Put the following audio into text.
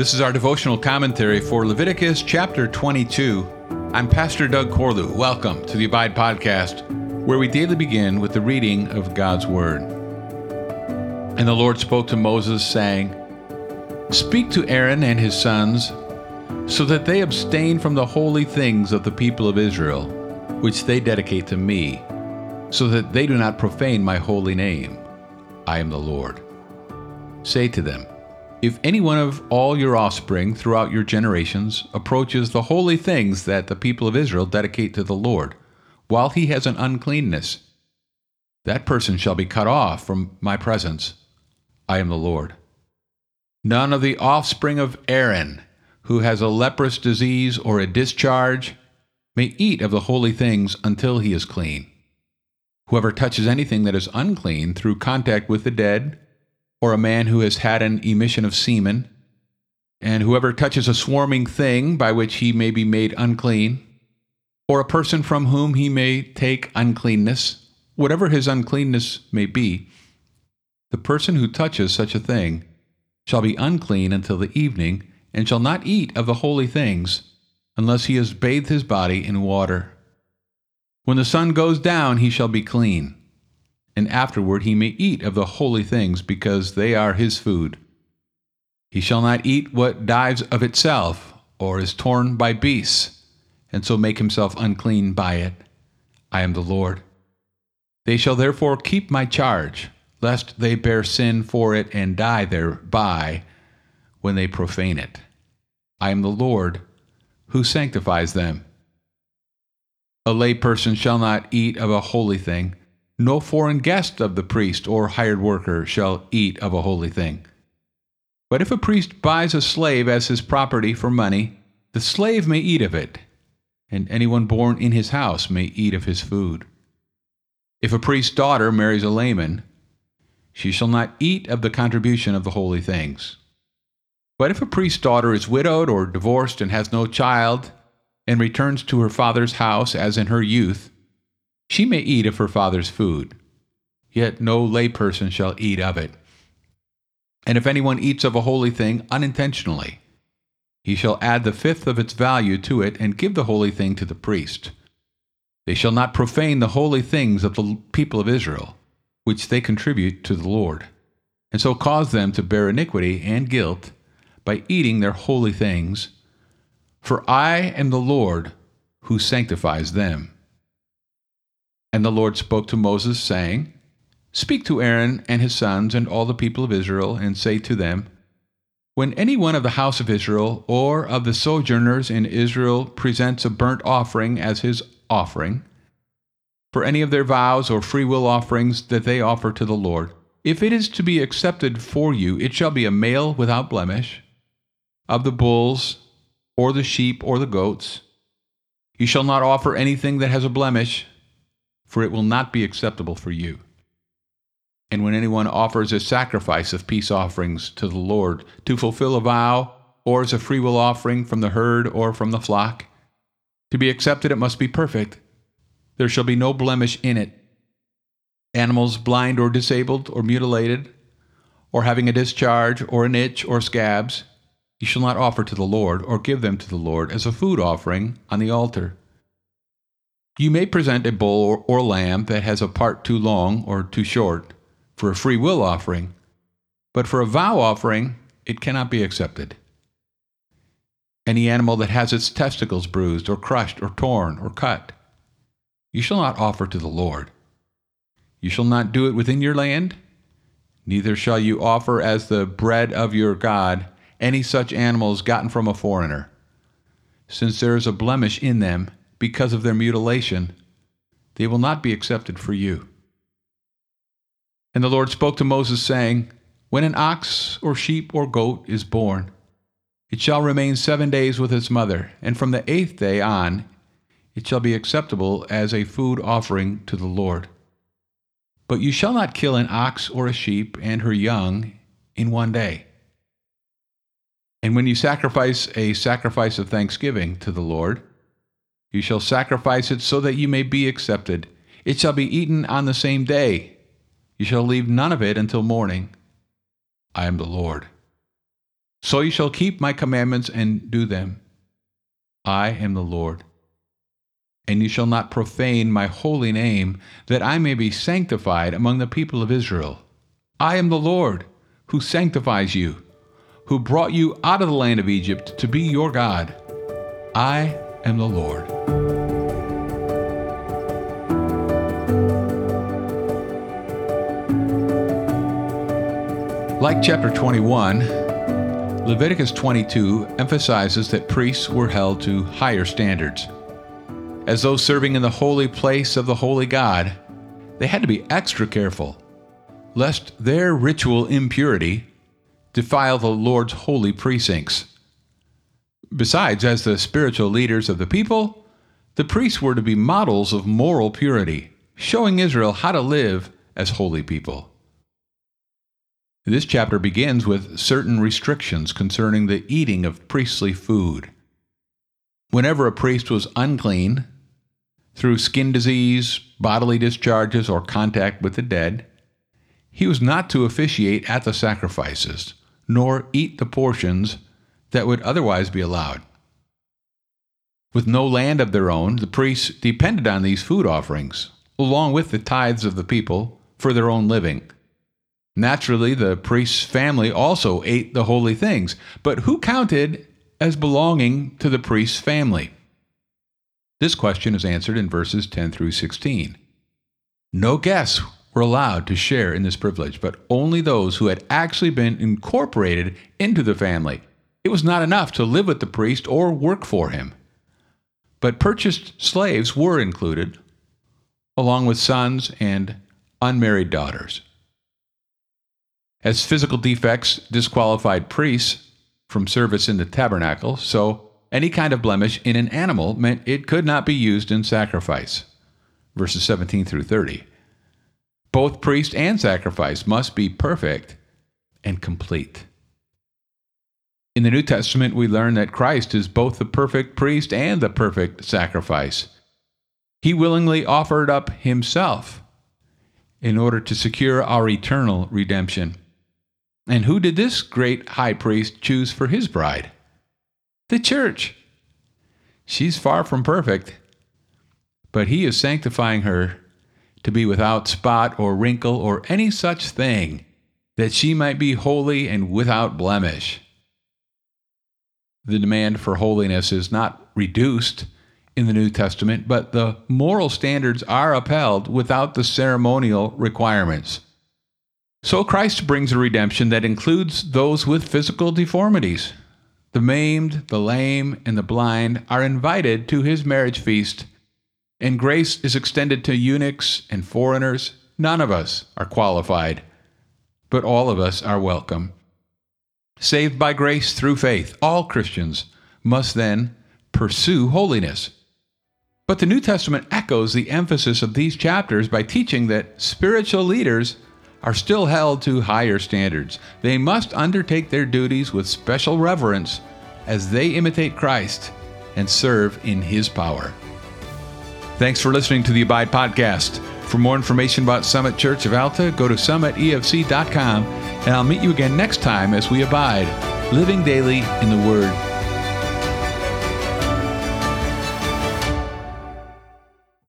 This is our devotional commentary for Leviticus chapter 22. I'm Pastor Doug Corlew. Welcome to the Abide Podcast, where we daily begin with the reading of God's Word. And the Lord spoke to Moses, saying, Speak to Aaron and his sons, so that they abstain from the holy things of the people of Israel, which they dedicate to me, so that they do not profane my holy name. I am the Lord. Say to them, if any one of all your offspring throughout your generations approaches the holy things that the people of Israel dedicate to the Lord, while he has an uncleanness, that person shall be cut off from my presence. I am the Lord. None of the offspring of Aaron who has a leprous disease or a discharge may eat of the holy things until he is clean. Whoever touches anything that is unclean through contact with the dead, or a man who has had an emission of semen, and whoever touches a swarming thing by which he may be made unclean, or a person from whom he may take uncleanness, whatever his uncleanness may be, the person who touches such a thing shall be unclean until the evening, and shall not eat of the holy things, unless he has bathed his body in water. When the sun goes down, he shall be clean and afterward he may eat of the holy things, because they are his food. He shall not eat what dies of itself, or is torn by beasts, and so make himself unclean by it. I am the Lord. They shall therefore keep my charge, lest they bear sin for it and die thereby when they profane it. I am the Lord who sanctifies them. A layperson shall not eat of a holy thing no foreign guest of the priest or hired worker shall eat of a holy thing. But if a priest buys a slave as his property for money, the slave may eat of it, and anyone born in his house may eat of his food. If a priest's daughter marries a layman, she shall not eat of the contribution of the holy things. But if a priest's daughter is widowed or divorced and has no child, and returns to her father's house as in her youth, she may eat of her father's food, yet no layperson shall eat of it. And if anyone eats of a holy thing unintentionally, he shall add the fifth of its value to it and give the holy thing to the priest. They shall not profane the holy things of the people of Israel, which they contribute to the Lord, and so cause them to bear iniquity and guilt by eating their holy things. For I am the Lord who sanctifies them. And the Lord spoke to Moses, saying, Speak to Aaron and his sons and all the people of Israel, and say to them, When any one of the house of Israel or of the sojourners in Israel presents a burnt offering as his offering, for any of their vows or freewill offerings that they offer to the Lord, if it is to be accepted for you, it shall be a male without blemish, of the bulls, or the sheep, or the goats. You shall not offer anything that has a blemish for it will not be acceptable for you. And when anyone offers a sacrifice of peace offerings to the Lord to fulfill a vow, or as a freewill offering from the herd or from the flock, to be accepted it must be perfect. There shall be no blemish in it. Animals blind or disabled or mutilated, or having a discharge or an itch or scabs, you shall not offer to the Lord or give them to the Lord as a food offering on the altar. You may present a bull or, or lamb that has a part too long or too short for a free will offering, but for a vow offering, it cannot be accepted. Any animal that has its testicles bruised or crushed or torn or cut, you shall not offer to the Lord. You shall not do it within your land, neither shall you offer as the bread of your God any such animals gotten from a foreigner, since there is a blemish in them because of their mutilation, they will not be accepted for you. And the Lord spoke to Moses, saying, When an ox or sheep or goat is born, it shall remain seven days with its mother, and from the eighth day on it shall be acceptable as a food offering to the Lord. But you shall not kill an ox or a sheep and her young in one day. And when you sacrifice a sacrifice of thanksgiving to the Lord, you shall sacrifice it so that you may be accepted. It shall be eaten on the same day. You shall leave none of it until morning. I am the Lord. So you shall keep my commandments and do them. I am the Lord. And you shall not profane my holy name, that I may be sanctified among the people of Israel. I am the Lord, who sanctifies you, who brought you out of the land of Egypt to be your God. I am the Lord. Like chapter 21, Leviticus 22 emphasizes that priests were held to higher standards. As those serving in the holy place of the holy God, they had to be extra careful, lest their ritual impurity defile the Lord's holy precincts. Besides, as the spiritual leaders of the people, the priests were to be models of moral purity, showing Israel how to live as holy people. This chapter begins with certain restrictions concerning the eating of priestly food. Whenever a priest was unclean, through skin disease, bodily discharges, or contact with the dead, he was not to officiate at the sacrifices, nor eat the portions that would otherwise be allowed. With no land of their own, the priests depended on these food offerings, along with the tithes of the people, for their own living. Naturally, the priest's family also ate the holy things, but who counted as belonging to the priest's family? This question is answered in verses 10 through 16. No guests were allowed to share in this privilege, but only those who had actually been incorporated into the family. It was not enough to live with the priest or work for him. But purchased slaves were included, along with sons and unmarried daughters. As physical defects disqualified priests from service in the tabernacle, so any kind of blemish in an animal meant it could not be used in sacrifice. Verses 17 through 30. Both priest and sacrifice must be perfect and complete. In the New Testament, we learn that Christ is both the perfect priest and the perfect sacrifice. He willingly offered up himself in order to secure our eternal redemption. And who did this great high priest choose for his bride? The church. She's far from perfect, but he is sanctifying her to be without spot or wrinkle or any such thing, that she might be holy and without blemish. The demand for holiness is not reduced in the New Testament, but the moral standards are upheld without the ceremonial requirements. So Christ brings a redemption that includes those with physical deformities. The maimed, the lame, and the blind are invited to his marriage feast, and grace is extended to eunuchs and foreigners. None of us are qualified, but all of us are welcome. Saved by grace through faith, all Christians must then pursue holiness. But the New Testament echoes the emphasis of these chapters by teaching that spiritual leaders are still held to higher standards. They must undertake their duties with special reverence as they imitate Christ and serve in His power. Thanks for listening to the Abide Podcast. For more information about Summit Church of Alta, go to summitefc.com, and I'll meet you again next time as we abide, living daily in the Word